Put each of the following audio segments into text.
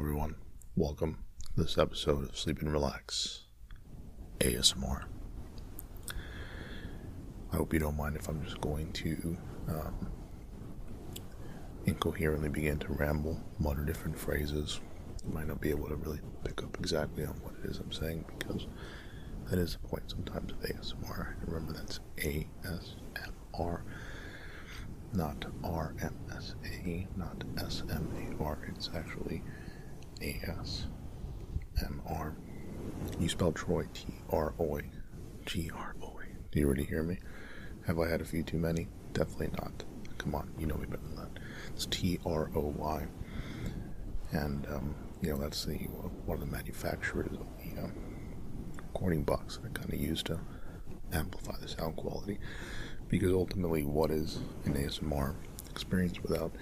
everyone. Welcome to this episode of Sleep and Relax ASMR. I hope you don't mind if I'm just going to um, incoherently begin to ramble, mutter different phrases. You might not be able to really pick up exactly on what it is I'm saying because that is the point sometimes of ASMR. Remember, that's ASMR, not RMSA, not SMAR. It's actually ASMR. You spell Troy T R O G R O. Do you already hear me? Have I had a few too many? Definitely not. Come on, you know me better than that. It's T R O Y. And, um, you know, that's the one of the manufacturers of the um, recording box that I kind of use to amplify the sound quality. Because ultimately, what is an ASMR experience without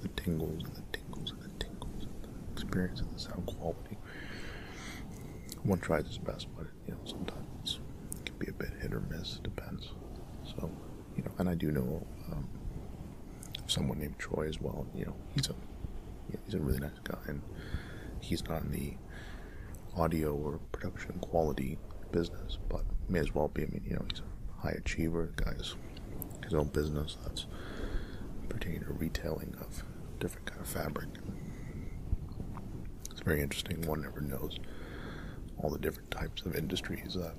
the tingles and the tingles experience and the sound quality? One tries his best, but you know sometimes it can be a bit hit or miss. It depends. So, you know, and I do know um, someone named Troy as well. You know, he's a yeah, he's a really nice guy, and he's not in the audio or production quality business, but may as well be. I mean, you know, he's a high achiever. The guy's his own business that's pertaining to retailing of different kind of fabric. It's very interesting. One never knows all the different types of industries that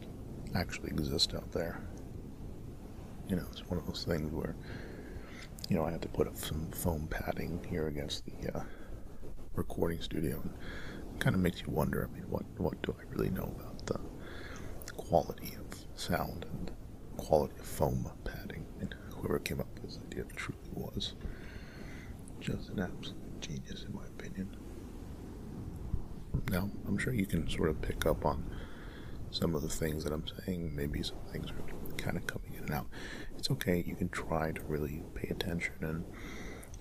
actually exist out there. You know, it's one of those things where, you know, I had to put up some foam padding here against the uh, recording studio, and it kind of makes you wonder. I mean, what what do I really know about the, the quality of sound and quality of foam padding? And whoever came up with this idea truly was just an absolute genius, in my opinion. Now, I'm sure you can sort of pick up on some of the things that I'm saying. Maybe some things are kind of coming in and out. It's okay. You can try to really pay attention, and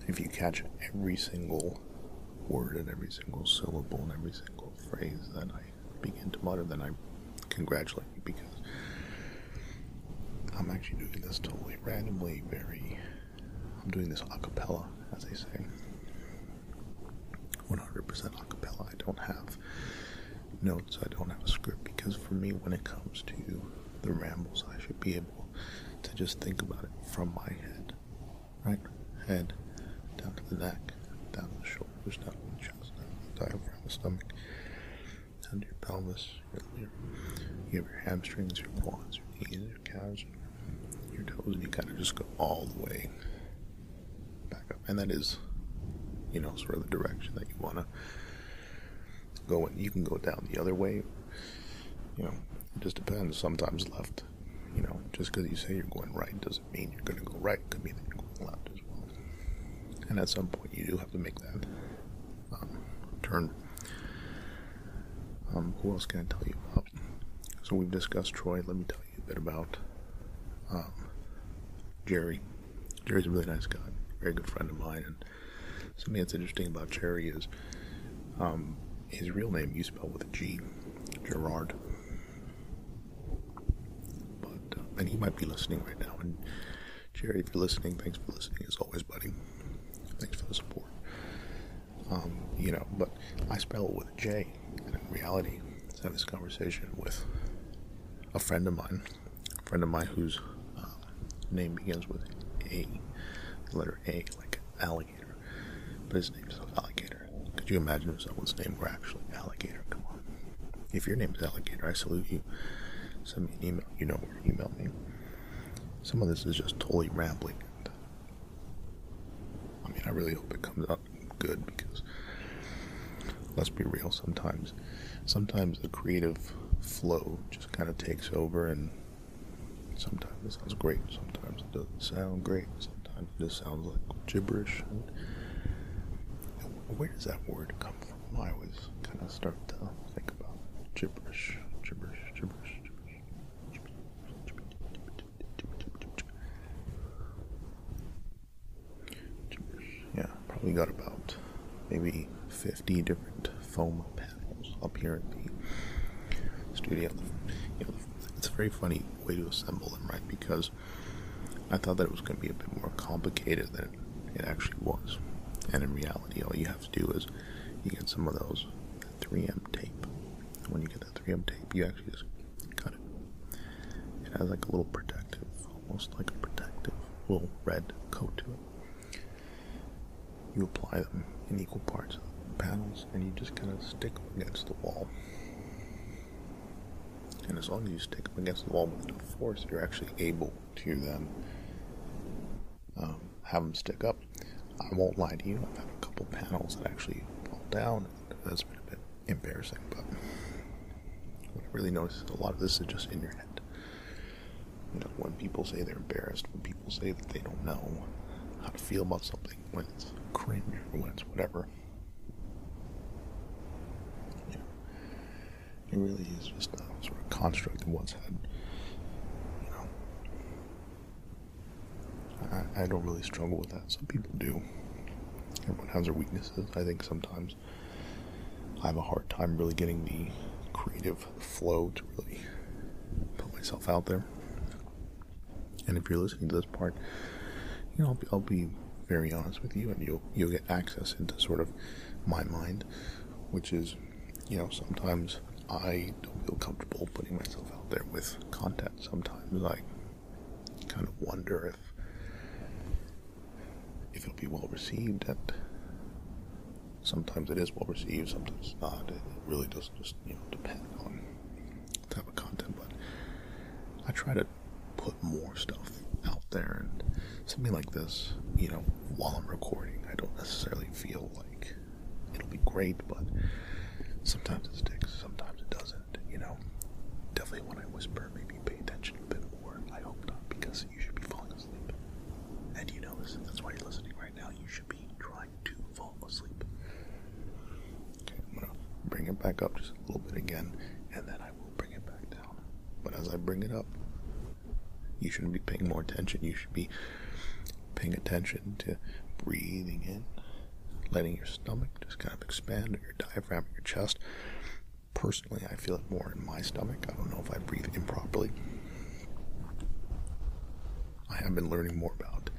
if you catch every single word and every single syllable and every single phrase that I begin to mutter, then I congratulate you because I'm actually doing this totally randomly, very. I'm doing this a cappella, as they say. 100% a don't have notes, I don't have a script because for me, when it comes to the rambles, I should be able to just think about it from my head, right? Head down to the neck, down to the shoulders, down to the chest, down to the diaphragm, the stomach, down to your pelvis, your, you have your hamstrings, your quads, your knees, your calves, your toes, and you kind of just go all the way back up. And that is, you know, sort of the direction that you want to go in. You can go down the other way. You know, it just depends. Sometimes left. You know, just because you say you're going right doesn't mean you're going to go right. Could mean that you're going left as well. And at some point, you do have to make that um, turn. Um, who else can I tell you about? So we've discussed Troy. Let me tell you a bit about um, Jerry. Jerry's a really nice guy, very good friend of mine, and something that's interesting about Jerry is um, his real name you spell with a G, Gerard. But uh, and he might be listening right now. And Jerry, if you're listening, thanks for listening as always, buddy. Thanks for the support. Um, you know, but I spell it with a J, and in reality, I was having this conversation with a friend of mine, a friend of mine whose uh, name begins with A, the letter A, like alligator, but his name is Alligator. Could you imagine if someone's name were actually Alligator? Come on. If your name is Alligator, I salute you. Send me an email. You know where to email me. Some of this is just totally rambling. I mean, I really hope it comes out good because let's be real. Sometimes, sometimes the creative flow just kind of takes over, and sometimes it sounds great. Sometimes it doesn't sound great. Sometimes it just sounds like gibberish. And, where does that word come from? I always kind of start to think about gibberish, gibberish, gibberish, gibberish. Yeah, probably got about maybe 50 different foam panels up here in the studio. You know, it's a very funny way to assemble them, right? Because I thought that it was going to be a bit more complicated than it actually was. And in reality, all you have to do is you get some of those 3M tape. When you get that 3M tape, you actually just cut it. It has like a little protective, almost like a protective little red coat to it. You apply them in equal parts of the panels and you just kind of stick them against the wall. And as long as you stick them against the wall with enough force, you're actually able to then um, have them stick up. I won't lie to you, I've had a couple panels that actually fall down. That's been a bit embarrassing, but what I really notice is a lot of this is just in your head. You know, when people say they're embarrassed, when people say that they don't know how to feel about something, when it's cringe or when it's whatever. You know, it really is just a sort of construct in one's head. You know, I, I don't really struggle with that. Some people do. Everyone has their weaknesses. I think sometimes I have a hard time really getting the creative flow to really put myself out there. And if you're listening to this part, you know, I'll be, I'll be very honest with you, and you'll you'll get access into sort of my mind, which is, you know, sometimes I don't feel comfortable putting myself out there with content. Sometimes I kind of wonder if if it'll be well received, and sometimes it is well received, sometimes it's not. It really does just you know depend on the type of content, but I try to put more stuff out there and something like this, you know, while I'm recording, I don't necessarily feel like it'll be great, but sometimes it sticks, sometimes it doesn't, you know. Definitely when I whisper, maybe pay attention a bit more. I hope not, because you should be falling asleep. And you know this, that's why you're listening right now. You should be trying to fall asleep. Okay, I'm gonna bring it back up just a little bit again, and then I will bring it back down. But as I bring it up, you shouldn't be paying more attention. You should be paying attention to breathing in, letting your stomach just kind of expand, your diaphragm, your chest. Personally, I feel it more in my stomach. I don't know if I breathe improperly. I have been learning more about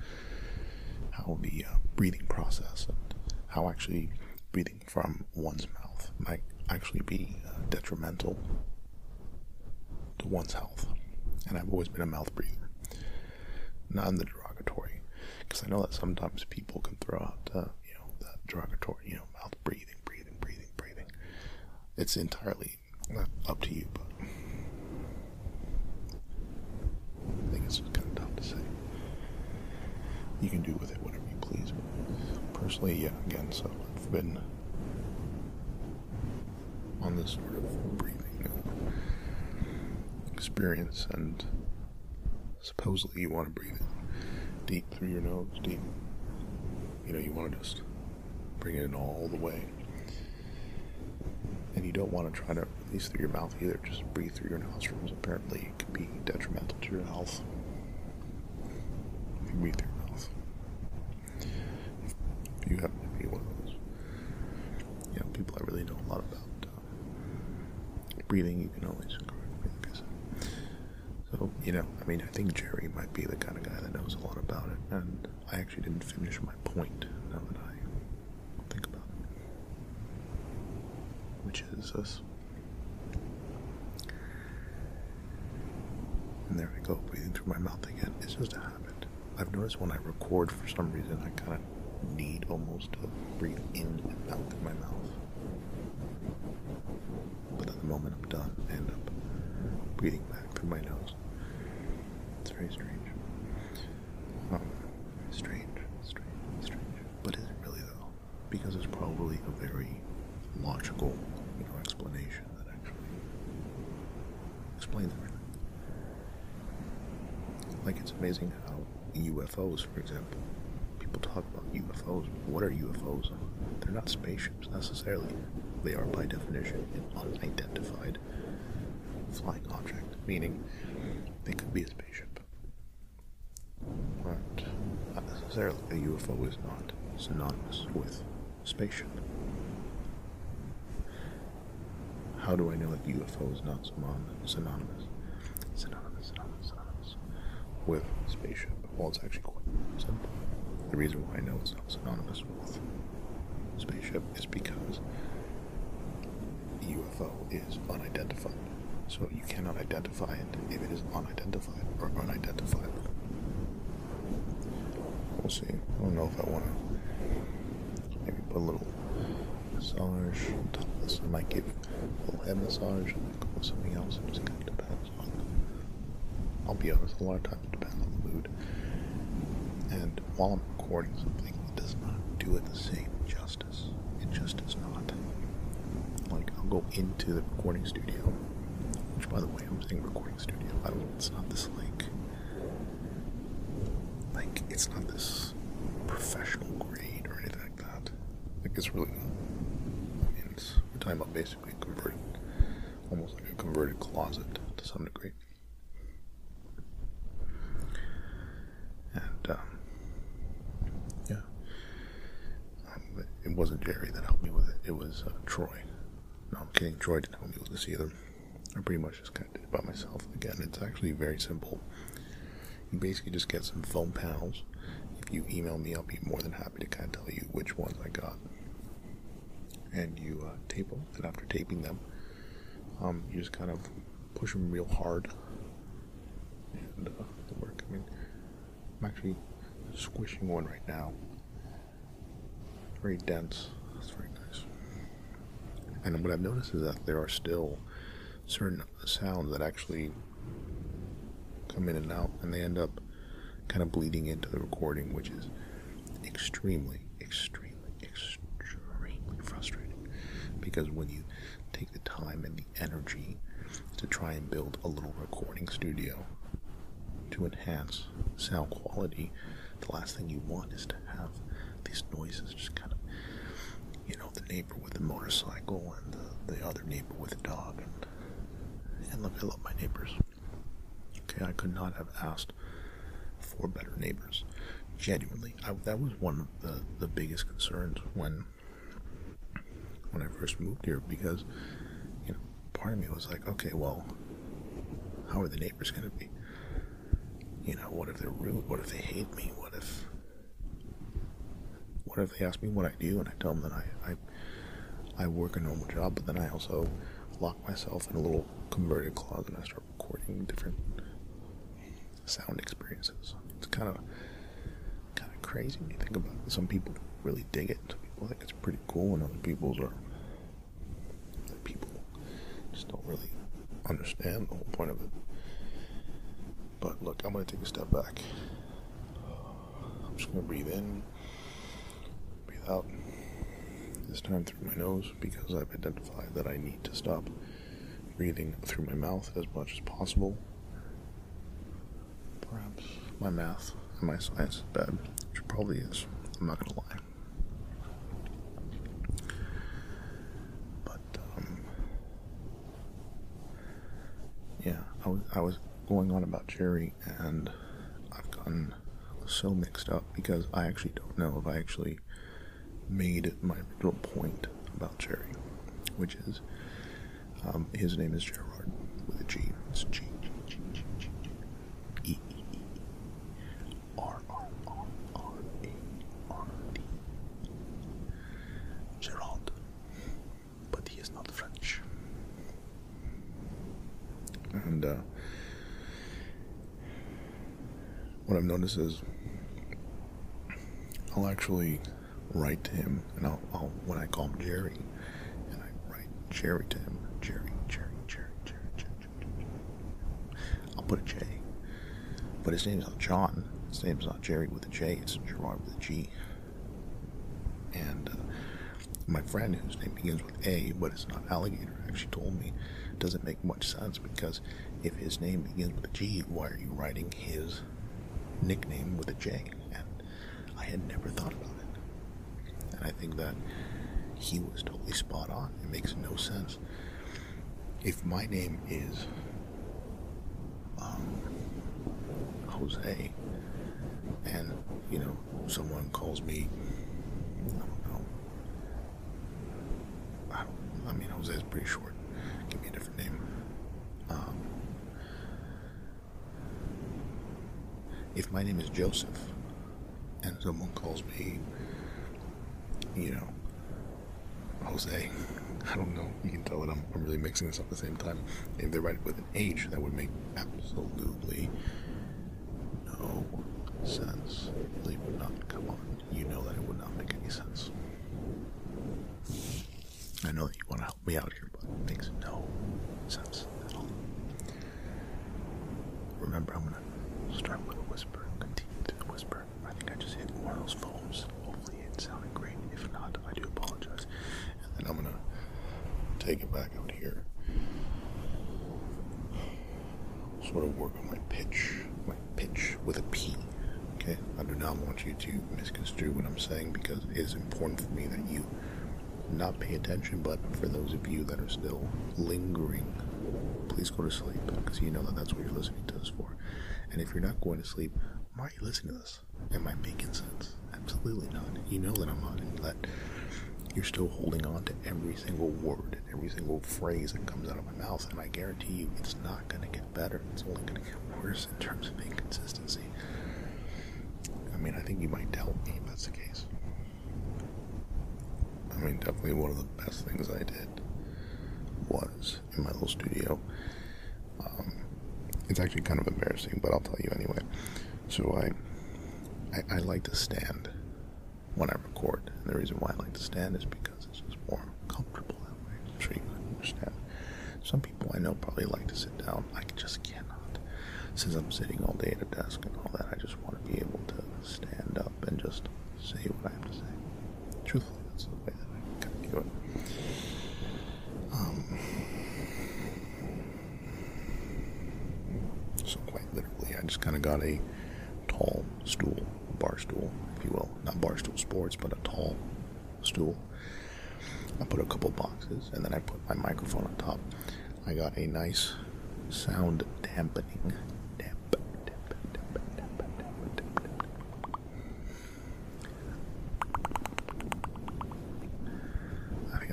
how the uh, breathing process and how actually breathing from one's mouth might actually be uh, detrimental to one's health. And I've always been a mouth breather, not in the derogatory, because I know that sometimes people can throw out, uh, you know, that derogatory, you know, mouth breathing, breathing, breathing, breathing. It's entirely up to you, but I think it's kind of tough to say. You can do with it whatever you please. But personally, yeah, again, so I've been this sort of breathing experience, and supposedly you want to breathe in deep through your nose, deep. You know, you want to just bring it in all the way. And you don't want to try to release through your mouth either, just breathe through your nostrils. Apparently, it can be detrimental to your health. If you breathe through your mouth. If you happen to be one of those, you know, people I really know a lot about uh, breathing, you can always said. So, you know, I mean, I think Jerry might be the kind of guy that knows a lot about it, and I actually didn't finish my point now that I think about it. Which is this. And there I go, breathing through my mouth again. It's just a habit. I've noticed when I record, for some reason, I kind of need almost to breathe in and out through my mouth. I end up breathing back through my nose. It's very strange. Um, strange, strange, strange. But is it really though? Because it's probably a very logical, you know, explanation that actually explains everything. Like it's amazing how UFOs, for example, people talk about UFOs. What are UFOs? They're not spaceships necessarily. They are by definition an unidentified flying object, meaning they could be a spaceship. But not necessarily. A UFO is not synonymous with spaceship. How do I know that UFO is not synonymous? Synonymous, synonymous, synonymous, with spaceship? Well, it's actually quite simple. The reason why I know it's not synonymous with spaceship is because UFO is unidentified. So you cannot identify it if it is unidentified or unidentified. We'll see. I don't know if I want to maybe put a little massage on top of this. I might give a little head massage and go with something else. It just kind of depends on. I'll be honest, a lot of times it depends on the mood. And while I'm recording something, it does not do it the same justice. It just does not. Like, I'll go into the recording studio, which, by the way, I'm saying recording studio. I don't, it's not this, like, like, it's not this professional grade or anything like that. Like, it's really. I mean, it's, we're talking about basically converted, almost like a converted closet to some degree. And, um, yeah. Um, it wasn't Jerry that helped me with it, it was uh, Troy. Kidding. Troy didn't help me with this either. I pretty much just kind of did it by myself. Again, it's actually very simple. You basically just get some foam panels. If you email me, I'll be more than happy to kind of tell you which ones I got. And you uh, tape them, and after taping them, um, you just kind of push them real hard. And uh, work. I mean, I'm actually squishing one right now. Very dense. That's very nice. And what I've noticed is that there are still certain sounds that actually come in and out, and they end up kind of bleeding into the recording, which is extremely, extremely, extremely frustrating. Because when you take the time and the energy to try and build a little recording studio to enhance sound quality, the last thing you want is to have these noises just kind of, you know, the neighbor with the motorcycle and the, the other neighbor with the dog. And, and look, I my neighbors. Okay, I could not have asked for better neighbors. Genuinely, I, that was one of the, the biggest concerns when when I first moved here because, you know, part of me was like, okay, well, how are the neighbors going to be? You know, what if they're rude? What if they hate me? What if they ask me what I do and I tell them that I, I, I work a normal job, but then I also lock myself in a little converted closet and I start recording different sound experiences. It's kind of kind of crazy when you think about it. Some people really dig it. Some people think it's pretty cool, and other people's are people just don't really understand the whole point of it. But look, I'm gonna take a step back. I'm just gonna breathe in, out. This time through my nose because I've identified that I need to stop breathing through my mouth as much as possible. Perhaps my math and my science is bad, which it probably is. I'm not gonna lie. But um, yeah, I was I was going on about Jerry, and I've gotten so mixed up because I actually don't know if I actually made my original point about Jerry, which is um, his name is Gerard with a G. It's G G G G G G E E E R R R R A R D. Gerard, but he is not French. And uh, what I've noticed is I'll actually write to him, and I'll, I'll when I call him Jerry, and I write Jerry to him, Jerry, Jerry, Jerry, Jerry, Jerry, Jerry, Jerry. I'll put a J, but his name's not John. His name's not Jerry with a J. It's Gerard with a G. And uh, my friend, whose name begins with A, but it's not alligator, actually told me it doesn't make much sense because if his name begins with a G, why are you writing his nickname with a J? And I had never thought about it. I think that he was totally spot on. It makes no sense. If my name is um, Jose, and you know someone calls me, I don't know. I, don't, I mean, Jose is pretty short. Give me a different name. Um, if my name is Joseph, and someone calls me, you know, Jose. I don't know. You can tell that I'm, I'm really mixing this up at the same time. If they write it with an H, that would make absolutely no sense. Really would not. Come on. You know that it would not make any sense. I know that you want to help me out here, but it makes no sense at all. Remember, I'm going to start with a whisper and continue to whisper. I think I just hit one of those phones. Hopefully it sounded great. If not, I do apologize. And then I'm going to take it back out here. Sort of work on my pitch. My pitch with a P. Okay? I do not want you to what I'm saying because it is important for me that you not pay attention, but for those of you that are still lingering, please go to sleep because you know that that's what you're listening to this for. And if you're not going to sleep, why are you listening to this? Am I making sense? Absolutely not. You know that I'm not, and that you're still holding on to every single word and every single phrase that comes out of my mouth, and I guarantee you it's not going to get better. It's only going to get worse in terms of inconsistency. I mean, I think you might doubt me if that's the case. I mean, definitely one of the best things I did was in my little studio. Um, it's actually kind of embarrassing, but I'll tell you anyway. So I, I, I like to stand when I record, and the reason why I like to stand is because it's just more comfortable that way. I'm sure you understand. Some people I know probably like to sit down. I just cannot. Since I'm sitting all day at a desk and all that, I just want to be able to stand up and just say what I have to say. Truthfully, that's the way that I kind of view it. Um, so quite literally, I just kind of got a tall stool, bar stool, if you will, not bar stool sports, but a tall stool. I put a couple boxes, and then I put my microphone on top. I got a nice sound dampening.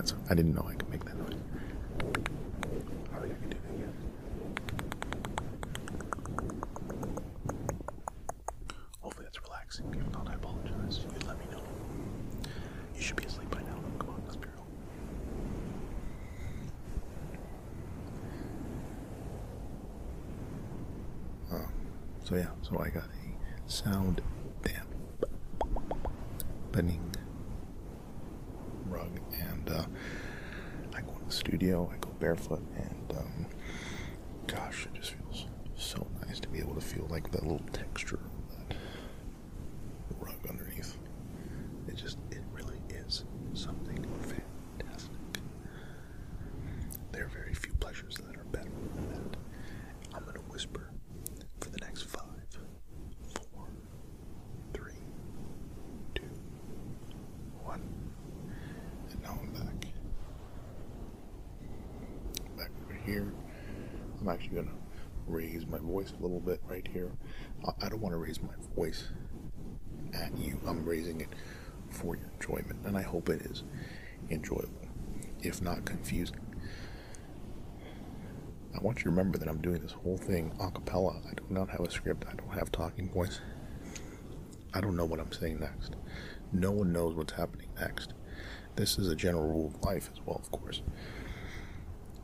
That's. I didn't know I could make that noise. I think I can do that again. Hopefully that's relaxing. If not, I apologize. You let me know. You should be asleep by now. Come on, let's be real. Uh, so yeah, so I got a sound dampening rug, and uh, I go in the studio. I go barefoot, and um, gosh, it just feels so nice to be able to feel like that little texture of that rug underneath. It just, it really is something fantastic. There are very few pleasures that are better than that. I'm gonna whisper for the next five, four, three, two, one, and now I'm back. Back over here. I'm actually gonna raise my voice a little bit right here. I- I don't want to raise my voice at you. I'm raising it for your enjoyment, and I hope it is enjoyable, if not confusing. I want you to remember that I'm doing this whole thing a cappella. I do not have a script. I don't have talking points. I don't know what I'm saying next. No one knows what's happening next. This is a general rule of life as well, of course.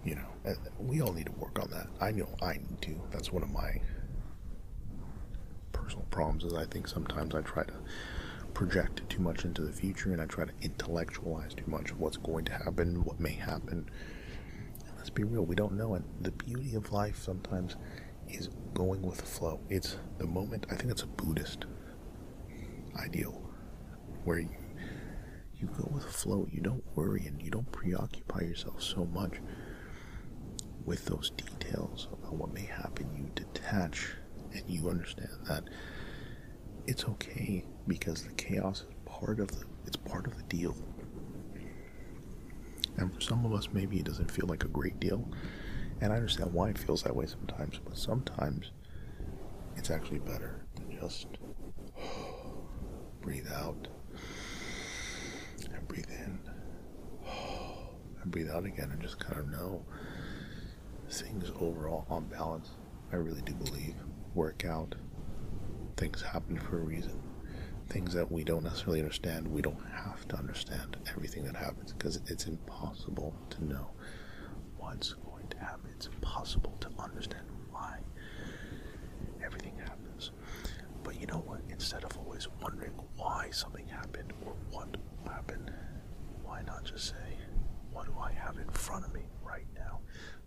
You know, uh, we all need to work on that. I know I need to. That's one of my personal problems is I think sometimes I try to project too much into the future and I try to intellectualize too much of what's going to happen, what may happen. And let's be real, we don't know it. The beauty of life sometimes is going with the flow. It's the moment. I think it's a Buddhist ideal where you you go with the flow. You don't worry and you don't preoccupy yourself so much with those details about what may happen. You detach and you understand that it's okay because the chaos is part of the it's part of the deal. And for some of us maybe it doesn't feel like a great deal. And I understand why it feels that way sometimes, but sometimes it's actually better to just breathe out and breathe in and breathe out again and just kind of know things overall on balance. I really do believe work out. Things happen for a reason. things that we don't necessarily understand, we don't have to understand everything that happens because it's impossible to know what's going to happen. It's impossible to understand why everything happens. But you know what? Instead of always wondering why something happened or what happened, why not just say, what do I have in front of me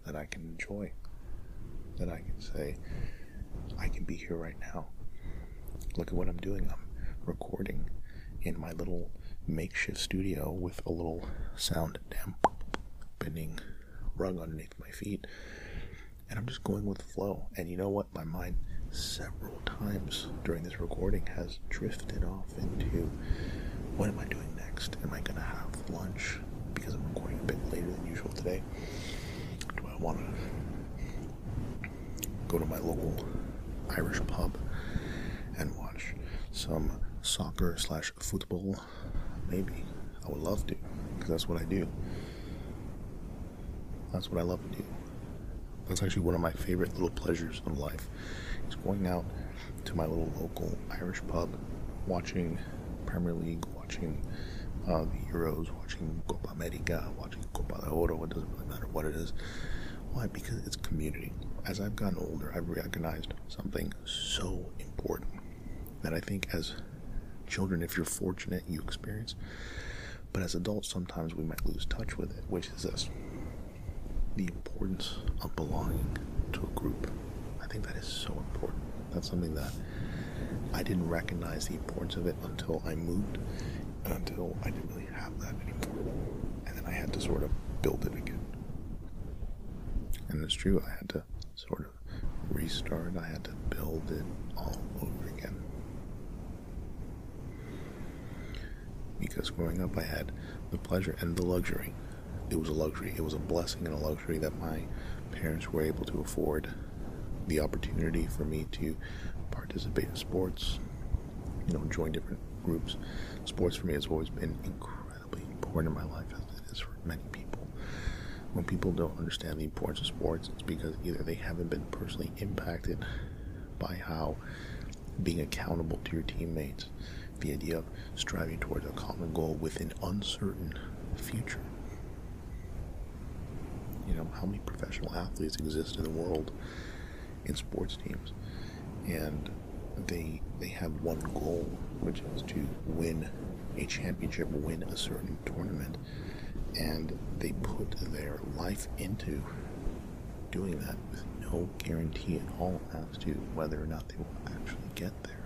that I can enjoy? That I can say, I can be here right now. Look at what I'm doing. I'm recording in my little makeshift studio with a little sound dampening rug underneath my feet. And I'm just going with the flow. And you know what? My mind several times during this recording has drifted off into what am I doing next? Am I going to have lunch? Because I'm recording a bit later than usual today. Want to go to my local Irish pub and watch some soccer slash football? Maybe. I would love to, because that's what I do. That's what I love to do. That's actually one of my favorite little pleasures of life. Is going out to my little local Irish pub, watching Premier League, watching uh, the Euros, watching Copa America, watching Copa de Oro. It doesn't really matter what it is. Why? Because it's community. As I've gotten older, I've recognized something so important that I think as children, if you're fortunate, you experience. But as adults, sometimes we might lose touch with it, which is this the importance of belonging to a group. I think that is so important. That's something that I didn't recognize the importance of it until I moved, until I didn't really have that anymore. And then I had to sort of build it again. And it's true, I had to sort of restart, I had to build it all over again. Because growing up, I had the pleasure and the luxury it was a luxury. It was a blessing and a luxury that my parents were able to afford the opportunity for me to participate in sports, you know, join different groups. Sports for me has always been incredibly important in my life, as it is for many people. When people don't understand the importance of sports, it's because either they haven't been personally impacted by how being accountable to your teammates, the idea of striving towards a common goal with an uncertain future. You know how many professional athletes exist in the world in sports teams? And they they have one goal which is to win a championship win a certain tournament and they put their life into doing that with no guarantee at all as to whether or not they will actually get there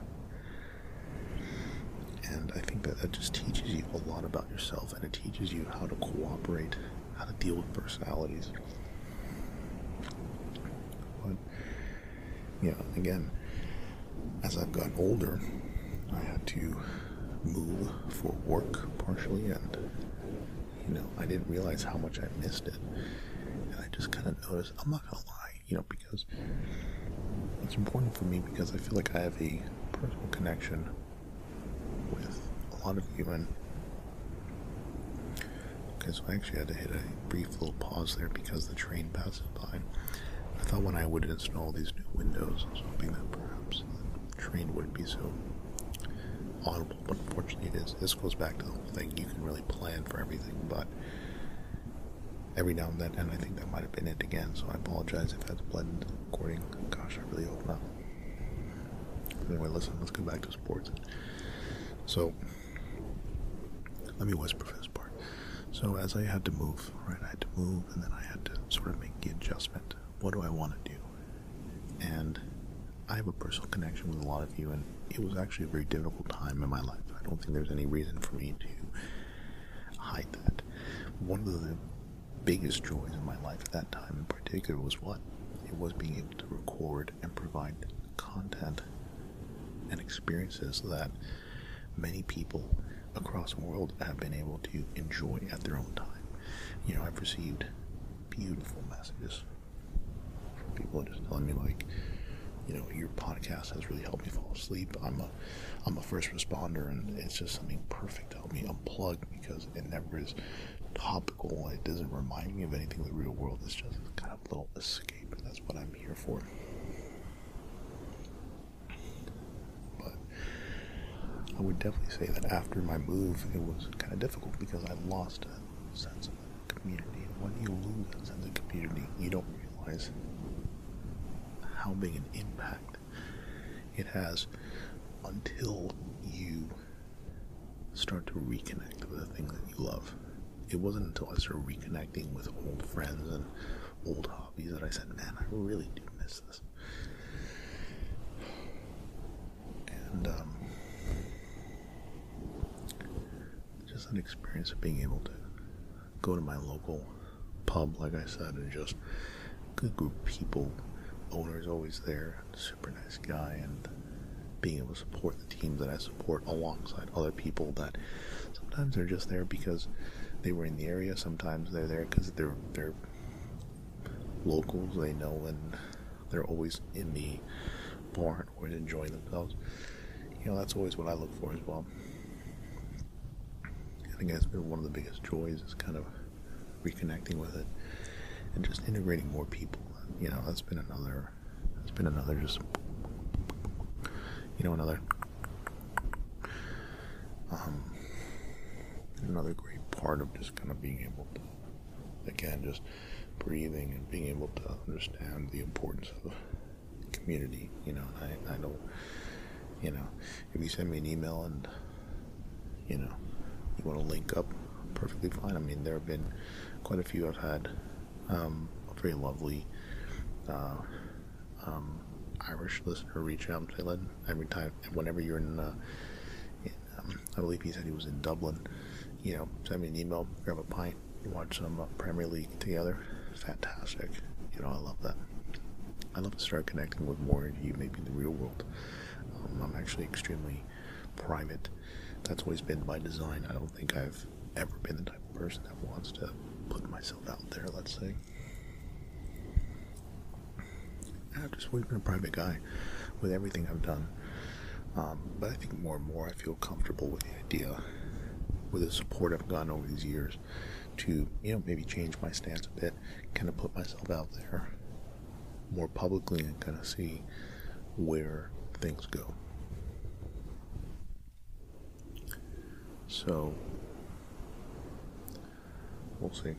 and I think that that just teaches you a lot about yourself and it teaches you how to cooperate how to deal with personalities. But, you know, again, as I've gotten older, I had to move for work partially, and, you know, I didn't realize how much I missed it. And I just kind of noticed, I'm not gonna lie, you know, because it's important for me because I feel like I have a personal connection with a lot of you, and Okay, so I actually had to hit a brief little pause there because the train passes by. I thought when I would install these new windows, I was hoping that perhaps the train wouldn't be so audible, but unfortunately it is. This goes back to the whole thing. You can really plan for everything, but every now and then, and I think that might have been it again, so I apologize if that's blended into the recording. Gosh, I really hope not. Anyway, listen, let's go back to sports. So, let me whisper for this part. so as I had to move, right, I had to move and then I had to sort of make the adjustment. What do I want to do? And I have a personal connection with a lot of you, and it was actually a very difficult time in my life. I don't think there's any reason for me to hide that. One of the biggest joys in my life at that time in particular was what? It was being able to record and provide content and experiences that many people across the world have been able to enjoy at their own time. You know, I've received beautiful messages from people just telling me like, you know, your podcast has really helped me fall asleep. I'm a I'm a first responder and it's just something perfect to help me unplug because it never is topical. It doesn't remind me of anything in the real world. It's just kind of a little escape and that's what I'm here for. But I would definitely say that after my move, it was kind of difficult because I lost a sense of community. And when you lose that sense of community, you don't realize how big an impact it has until you start to reconnect with the things that you love. It wasn't until I started reconnecting with old friends and old hobbies that I said, man, I really do miss this. And um, just an experience of being able to go to my local pub, like I said, and just good group of people. Owner's always there, super nice guy, and being able to support the teams that I support alongside other people that sometimes they're just there because they were in the area. Sometimes they're there because they're they're locals. They know and they're always in the bar or enjoying themselves. You know, that's always what I look for as well. I think that's been one of the biggest joys is kind of reconnecting with it and just integrating more people. You know, that's been another. That's been another just. You know, another. Um, another great part of just kind of being able to, again, just breathing and being able to understand the importance of community. You know, I, I don't, you know, if you send me an email and, you know, you want to link up, perfectly fine. I mean, there have been quite a few I've had um, a very lovely uh, um, Irish listener reach out say, "Let every time, whenever you're in, uh, in um, I believe he said he was in Dublin, you know, send me an email, grab a pint, watch some uh, Premier League together. Fantastic. You know, I love that. I love to start connecting with more of you, maybe in the real world. Um, I'm actually extremely private. That's always been by design. I don't think I've ever been the type of person that wants to put myself out there, let's say. I've just always been a private guy with everything I've done. Um, but I think more and more I feel comfortable with the idea, with the support I've gotten over these years, to, you know, maybe change my stance a bit, kind of put myself out there more publicly and kind of see where things go. So, we'll see.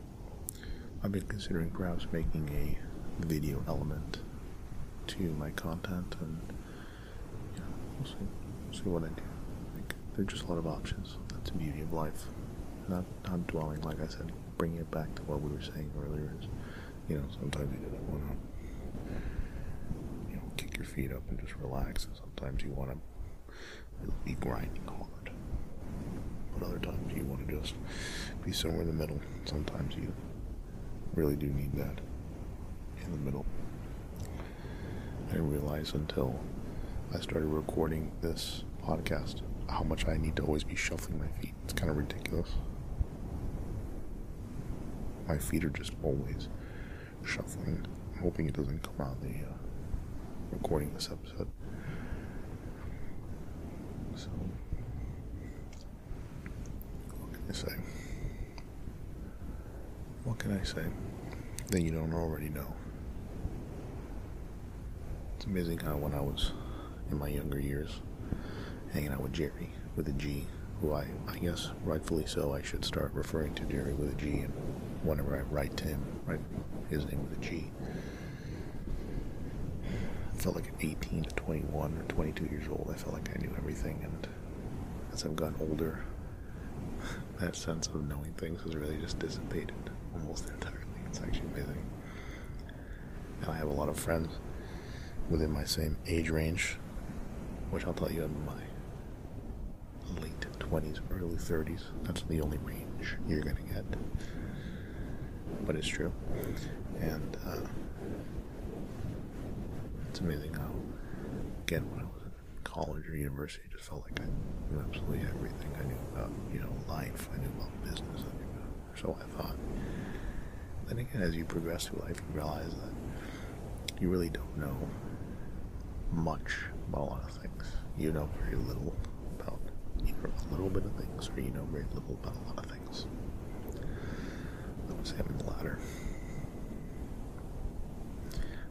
I've been considering perhaps making a video element to my content, and we'll see. We'll see what I do. Like, there's just a lot of options. That's the beauty of life. Not not dwelling, like I said, bringing it back to what we were saying earlier. Is you know, sometimes you just want to you know kick your feet up and just relax, and sometimes you want to be grinding hard. But other times you want to just be somewhere in the middle. Sometimes you really do need that in the middle. I didn't realize until I started recording this podcast how much I need to always be shuffling my feet. It's kind of ridiculous. My feet are just always shuffling. I'm hoping it doesn't come out the uh, recording this episode. So, what can I say? What can I say that you don't already know? It's amazing how when I was in my younger years, hanging out with Jerry with a G, who I, I guess rightfully so, I should start referring to Jerry with a G, and whenever I write to him, write his name with a G. I felt like at 18 to 21 or 22 years old, I felt like I knew everything, and as I've gotten older, that sense of knowing things has really just dissipated almost entirely. It's actually amazing. And I have a lot of friends within my same age range, which I'll tell you in my late 20s, early 30s. That's the only range you're going to get. But it's true. And uh, it's amazing how, again, when I was in college or university, I just felt like I knew absolutely everything. I knew about, you know, life, I knew about business, I knew about, so I thought. Then again, as you progress through life, you realize that you really don't know much about a lot of things. You know very little about either a little bit of things, or you know very little about a lot of things. I was having the latter.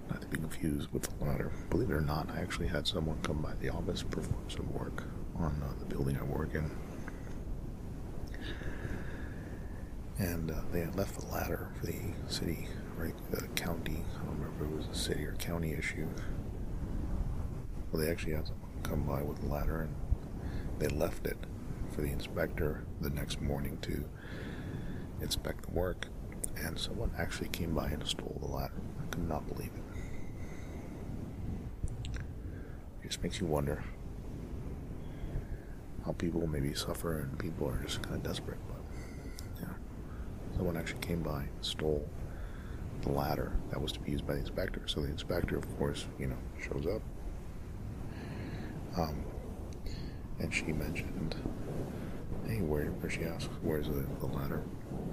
Not to be confused with the latter. Believe it or not, I actually had someone come by the office perform some work on uh, the building I work in. And uh, they had left the ladder for the city, right? The county. I don't remember if it was a city or county issue. Well, they actually had someone come by with a ladder and they left it for the inspector the next morning to inspect the work. And someone actually came by and stole the ladder. I could not believe it. It just makes you wonder how people maybe suffer and people are just kind of desperate. But yeah, someone actually came by and stole the ladder that was to be used by the inspector. So the inspector, of course, you know, shows up. Um, and she mentioned, hey, where, where she asked, where's the, the ladder?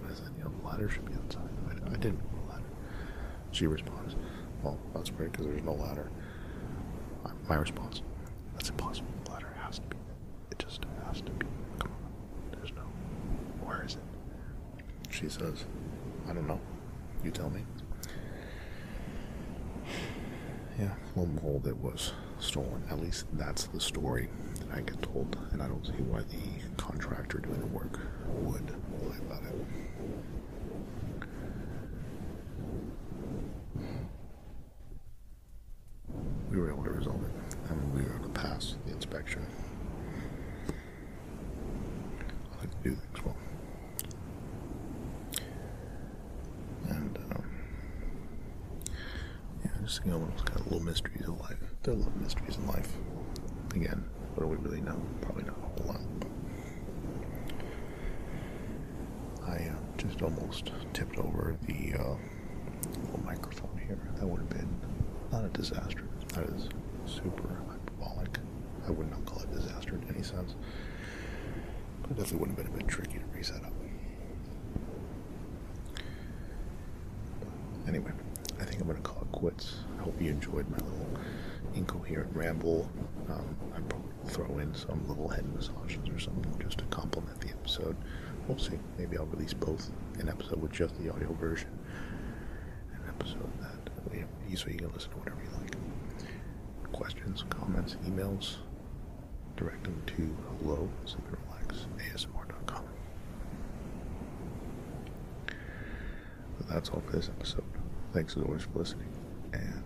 I said, you know, the ladder should be outside. I, I didn't know the ladder. She responds, well, that's great because there's no ladder. My response, that's impossible. The ladder has to be. It just has to be. Come on. There's no. Where is it? She says, I don't know. You tell me. Yeah, lo and behold, it was stolen. At least that's the story that I get told, and I don't see why the contractor doing the work would lie about it. We were able to resolve it, and we were able to pass the inspection. I like to do things well. And, um, yeah, just you know, kind of little mysteries of life. There are little mysteries in life. Again, what do we really know? Probably not a whole lot. I uh, just almost tipped over the uh, little microphone here. That would have been not a disaster. That is super hyperbolic. I would not call it a disaster in any sense. But it definitely wouldn't have been a bit tricky to reset up. Anyway, I think I'm going to call it quits. I hope you enjoyed my little incoherent ramble. Um, I probably throw in some little head massages or something just to complement the episode. We'll see. Maybe I'll release both an episode with just the audio version, an episode that way so you can listen to whatever you like. Questions, comments, emails, direct them to hello asmr.com. But that's all for this episode. Thanks as always for listening, and.